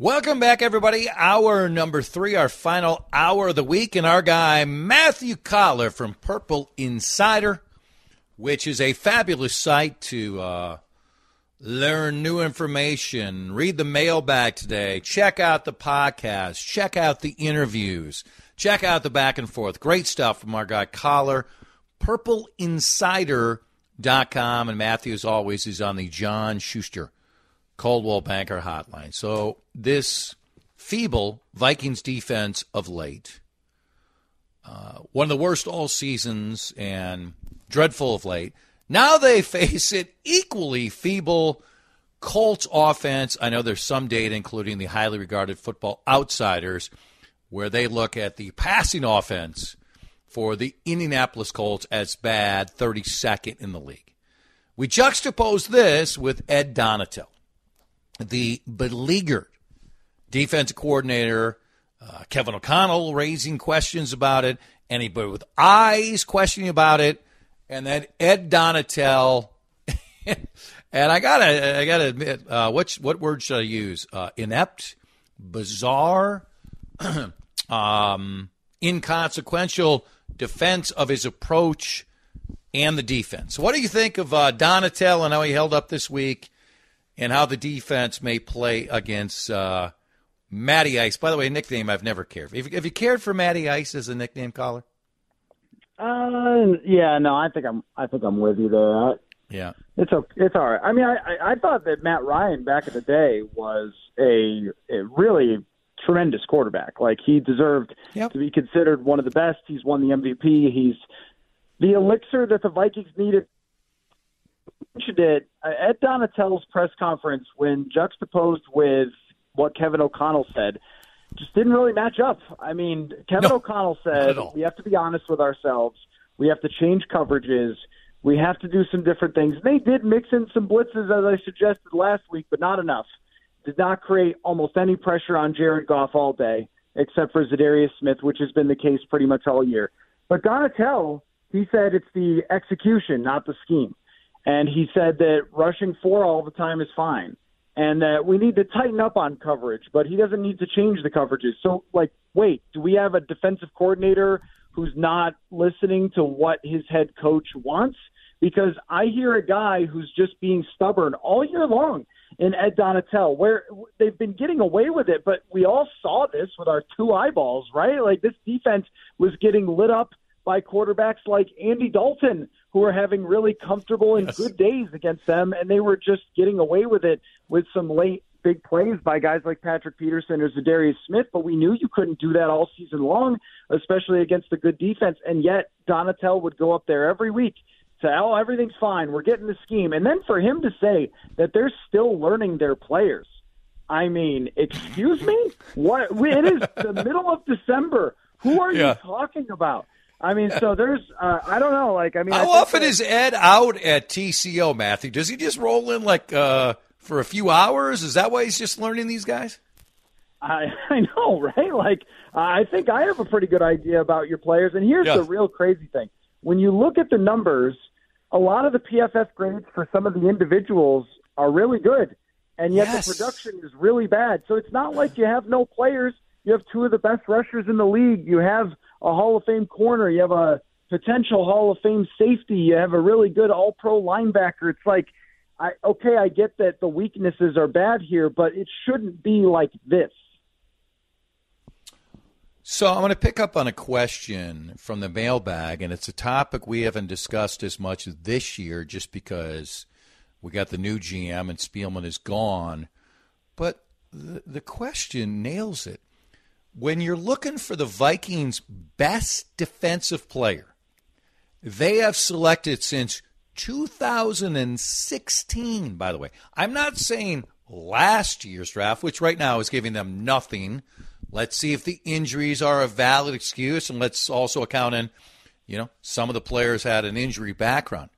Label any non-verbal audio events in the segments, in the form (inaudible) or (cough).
Welcome back, everybody. Hour number three, our final hour of the week, and our guy Matthew Coller from Purple Insider, which is a fabulous site to uh, learn new information, read the mailbag today, check out the podcast, check out the interviews, check out the back and forth. Great stuff from our guy Coller. PurpleInsider.com, and Matthew, as always, is on the John Schuster Coldwell Banker Hotline. So this feeble Vikings defense of late, uh, one of the worst all seasons and dreadful of late. Now they (laughs) face it equally feeble Colts offense. I know there's some data, including the highly regarded football outsiders, where they look at the passing offense for the Indianapolis Colts as bad, 32nd in the league. We juxtapose this with Ed Donatell the beleaguered defense coordinator, uh, Kevin O'Connell, raising questions about it, anybody with eyes questioning about it, and then Ed Donatell. (laughs) and I gotta, I gotta admit, uh, what what word should I use? Uh, inept, bizarre, (clears throat) um, inconsequential defense of his approach and the defense. What do you think of uh, Donatell and how he held up this week? And how the defense may play against uh, Matty Ice. By the way, a nickname I've never cared. Have, have you cared for Matty Ice as a nickname Coller? Uh, yeah, no, I think I'm. I think I'm with you there. I, yeah, it's okay. It's all right. I mean, I, I I thought that Matt Ryan back in the day was a, a really tremendous quarterback. Like he deserved yep. to be considered one of the best. He's won the MVP. He's the elixir that the Vikings needed mentioned uh, it at Donatell's press conference when juxtaposed with what Kevin O'Connell said. Just didn't really match up. I mean, Kevin no, O'Connell said we have to be honest with ourselves. We have to change coverages. We have to do some different things. They did mix in some blitzes, as I suggested last week, but not enough. Did not create almost any pressure on Jared Goff all day, except for Za'Darius Smith, which has been the case pretty much all year. But Donatell, he said it's the execution, not the scheme. And he said that rushing four all the time is fine and that we need to tighten up on coverage, but he doesn't need to change the coverages. So, like, wait, do we have a defensive coordinator who's not listening to what his head coach wants? Because I hear a guy who's just being stubborn all year long in Ed Donatell, where they've been getting away with it, but we all saw this with our two eyeballs, right? Like, this defense was getting lit up by quarterbacks like Andy Dalton, who were having really comfortable and yes. good days against them, and they were just getting away with it with some late big plays by guys like Patrick Peterson or Za'Darius Smith. But we knew you couldn't do that all season long, especially against a good defense. And yet Donatell would go up there every week. Say, oh, everything's fine. We're getting the scheme. And then for him to say that they're still learning their players. I mean, excuse me? What? It is the middle of December. Who are yeah. you talking about? I mean, so there's, uh, I don't know, like, I mean, how I often that, is Ed out at TCO, Matthew? Does he just roll in like uh, for a few hours? Is that why he's just learning these guys? I (laughs) I know, right? Like I think I have a pretty good idea about your players. And here's Yeah. the real crazy thing: when you look at the numbers, a lot of the PFF grades for some of the individuals are really good, and yet Yes. the production is really bad. So it's not like you have no players. You have two of the best rushers in the league. You have a Hall of Fame corner. You have a potential Hall of Fame safety. You have a really good All Pro linebacker. It's like, I okay, I get that the weaknesses are bad here, but it shouldn't be like this. So I'm going to pick up on a question from the mailbag, and it's a topic we haven't discussed as much this year just because we got the new GM and Spielman is gone. But the, the question nails it. When you're looking for the Vikings' best defensive player, they have selected since 2016, by the way. I'm not saying last year's draft, which right now is giving them nothing. Let's see if the injuries are a valid excuse, and let's also account in, you know, some of the players had an injury background.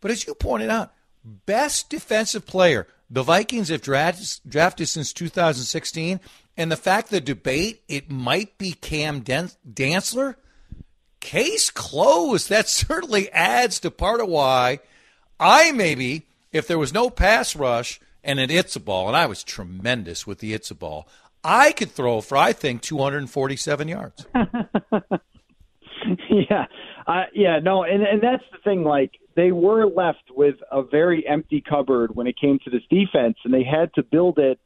But as you pointed out, best defensive player, the Vikings have drafted, since 2016, and the fact the debate it might be Cam Dan- Dantzler, case closed. That (laughs) certainly adds to part of why I maybe, if there was no pass rush and an it's a ball, and I was tremendous with the it's a ball, I could throw for I think 247 yards. (laughs) yeah, uh, yeah, no, and and that's the thing. Like they were left with a very empty cupboard when it came to this defense, and they had to build it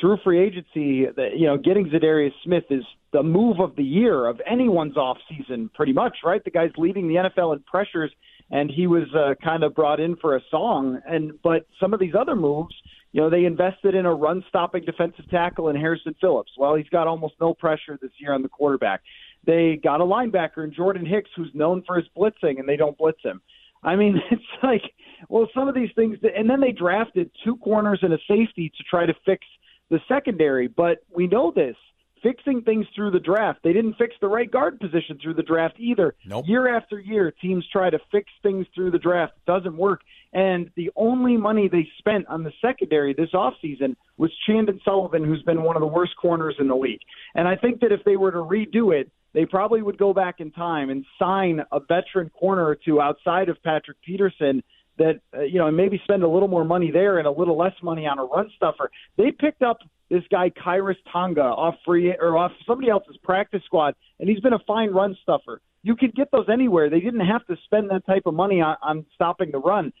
through free agency. You know, getting Za'Darius Smith is the move of the year of anyone's off season, pretty much, right? The guy's leading the NFL in pressures, and he was uh, kind of brought in for a song. And but some of these other moves. You know, they invested in a run stopping defensive tackle in Harrison Phillips. Well, he's got almost no pressure this year on the quarterback. They got a linebacker in Jordan Hicks who's known for his blitzing, and they don't blitz him. I mean, (laughs) it's like, well, some of these things, and then they drafted two corners and a safety to try to fix the secondary. But we know this fixing things through the draft. They didn't fix the right guard position through the draft either. Nope. Year after year, teams try to fix things through the draft. It doesn't work. And the only money they spent on the secondary this offseason was Chandon Sullivan, who's been one of the worst corners in the league. And I think that if they were to redo it, they probably would go back in time and sign a veteran corner or two outside of Patrick Peterson that uh, you know and maybe spend a little more money there and a little less money on a run stuffer. They picked up this guy Khyiris Tonga off free or off somebody else's practice squad, and he's been a fine run stuffer. You could get those anywhere. They didn't have to spend that type of money on, on stopping the run.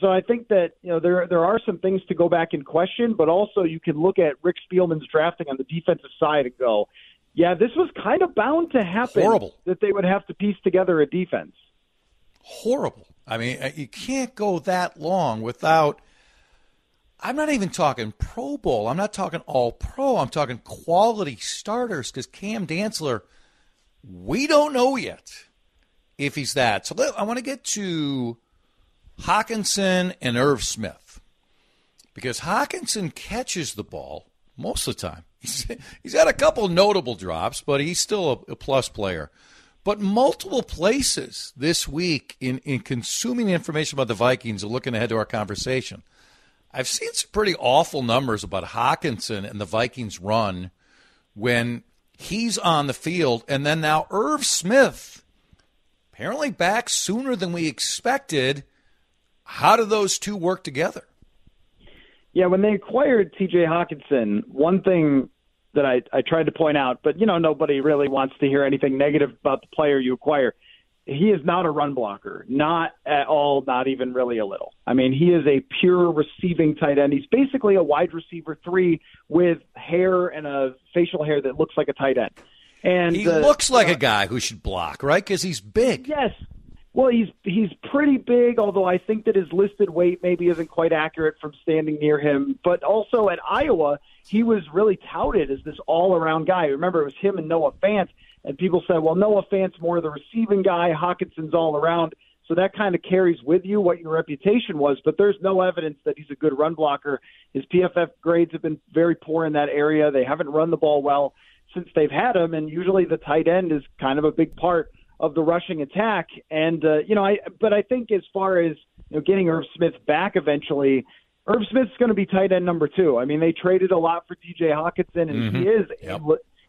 So I think that you know there there are some things to go back and question, but also you can look at Rick Spielman's drafting on the defensive side and go, yeah, this was kind of bound to happen. Horrible. that they would have to piece together a defense. Horrible. I mean, uh, you can't go that long without. I'm not even talking Pro Bowl. I'm not talking All Pro. I'm talking quality starters because Cam Dantzler, we don't know yet if he's that. So I want to get to Hockenson and Irv Smith because Hockenson catches the ball most of the time. (laughs) He's, he's had a couple notable drops, but he's still a, a plus player. But multiple places this week in, in consuming information about the Vikings and looking ahead to our conversation, I've seen some pretty awful numbers about Hockenson and the Vikings run when he's on the field. And then now Irv Smith, apparently back sooner than we expected. How do those two work together? Yeah, when they acquired T.J. Hockenson, one thing that I, I tried to point out, but you know nobody really wants to hear anything negative about the player you acquire. He is not a run blocker, not at all, not even really a little. I mean, he is a pure receiving tight end. He's basically a wide receiver three with hair and a facial hair that looks like a tight end. And He uh, looks like a guy who should block, right? Because he's big. Yes. Well, he's he's pretty big, although I think that his listed weight maybe isn't quite accurate from standing near him. But also at Iowa, he was really touted as this all-around guy. Remember, it was him and Noah Fant, and people said, "Well, Noah Fant's more the receiving guy. Hockenson's all around." So that kind of carries with you what your reputation was, but there's no evidence that he's a good run blocker. His PFF grades have been very poor in that area. They haven't run the ball well since they've had him, and usually the tight end is kind of a big part of the rushing attack. And uh, you know, I but I think as far as you know, getting Irv Smith back eventually, Irv Smith's going to be tight end number two. I mean, they traded a lot for T.J. Hockenson, and mm-hmm. he is yep.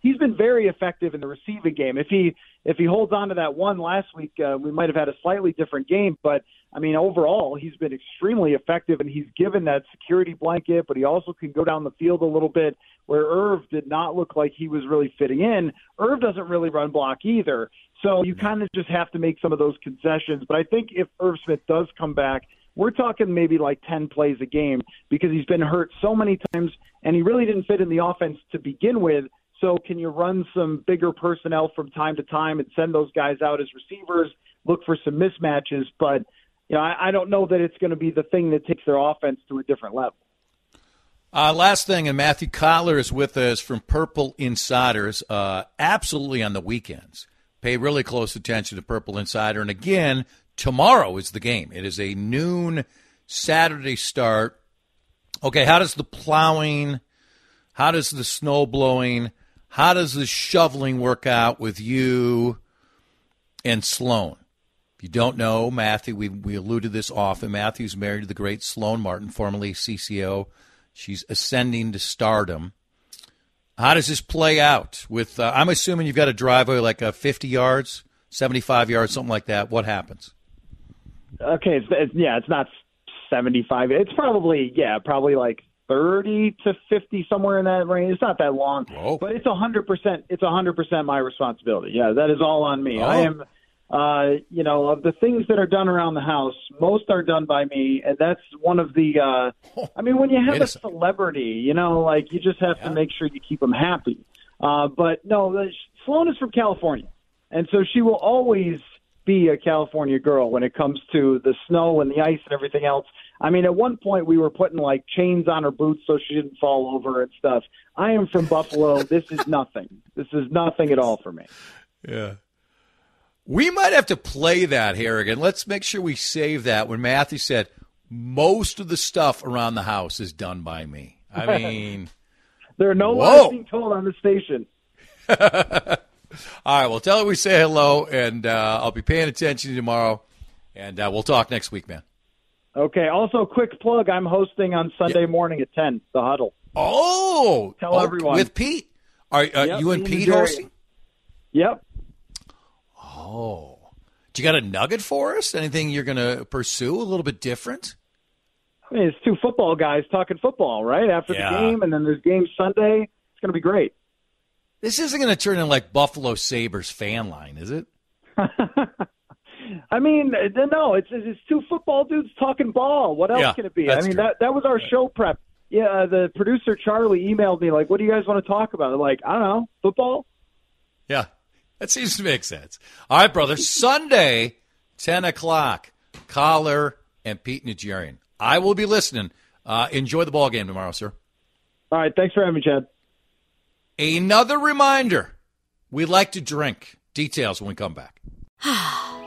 He's been very effective in the receiving game. If he if he holds on to that one last week, uh, we might have had a slightly different game. But I mean, overall, he's been extremely effective, and he's given that security blanket. But he also can go down the field a little bit, where Irv did not look like he was really fitting in. Irv doesn't really run block either, so you kind of just have to make some of those concessions. But I think if Irv Smith does come back we're talking maybe like 10 plays a game because he's been hurt so many times and he really didn't fit in the offense to begin with. So, can you run some bigger personnel from time to time and send those guys out as receivers, look for some mismatches? But, you know, I, I don't know that it's going to be the thing that takes their offense to a different level. Uh, last thing, and Matthew Coller is with us from Purple Insiders, uh, absolutely on the weekends. Pay really close attention to Purple Insider. And again, tomorrow is the game. It is a noon Saturday start. Okay, how does the plowing, how does the snow blowing, how does the shoveling work out with you and Sloan? If you don't know, Matthew, we, we alluded to this often. Matthew's married to the great Sloan Martin, formerly CCO. She's ascending to stardom. How does this play out? With uh, I'm assuming you've got a driveway like uh, 50 yards, 75 yards, something like that. What happens? Okay, it's, it's yeah, it's not 75. It's probably yeah, probably like 30 to 50 somewhere in that range. It's not that long, Whoa. but it's a 100% it's a 100% my responsibility. Yeah, that is all on me. Oh. I am uh, you know, of the things that are done around the house, most are done by me, and that's one of the. Uh, I mean, when you have a celebrity, you know, like you just have yeah. to make sure you keep them happy. Uh, but no, Sloan is from California, and so she will always be a California girl when it comes to the snow and the ice and everything else. I mean, at one point we were putting like chains on her boots so she didn't fall over and stuff. I am from Buffalo. this is nothing. This is nothing at all for me. Yeah. We might have to play that, Harrigan. Let's make sure we save that when Matthew said most of the stuff around the house is done by me. I (laughs) mean, there are no lies being told on the station. (laughs) All right, well, tell her we say hello, and uh, I'll be paying attention tomorrow, and uh, we'll talk next week, man. Okay. Also, quick plug: I'm hosting on Sunday yep. morning at ten. The huddle. Oh, tell oh, everyone with Pete. Are uh, yep, you and Pete hosting? Yep. Oh, do you got a nugget for us? Anything you're going to pursue a little bit different? I mean, it's two football guys talking football, right? After yeah. the game, and then there's game Sunday. It's going to be great. This isn't going to turn in like Buffalo Sabres fan line, is it? (laughs) I mean, no, it's it's two football dudes talking ball. What else yeah, can it be? I mean, true. that that was our show prep. Yeah, uh, the producer Charlie emailed me like, "What do you guys want to talk about?" I'm like, I don't know, football. Yeah, that seems to make sense. All right, brother. Sunday, ten o'clock. Coller and Pete Najarian. I will be listening. Uh, enjoy the ball game tomorrow, sir. All right, thanks for having me, Chad. Another reminder we like to drink. Details when we come back. (sighs) (sighs)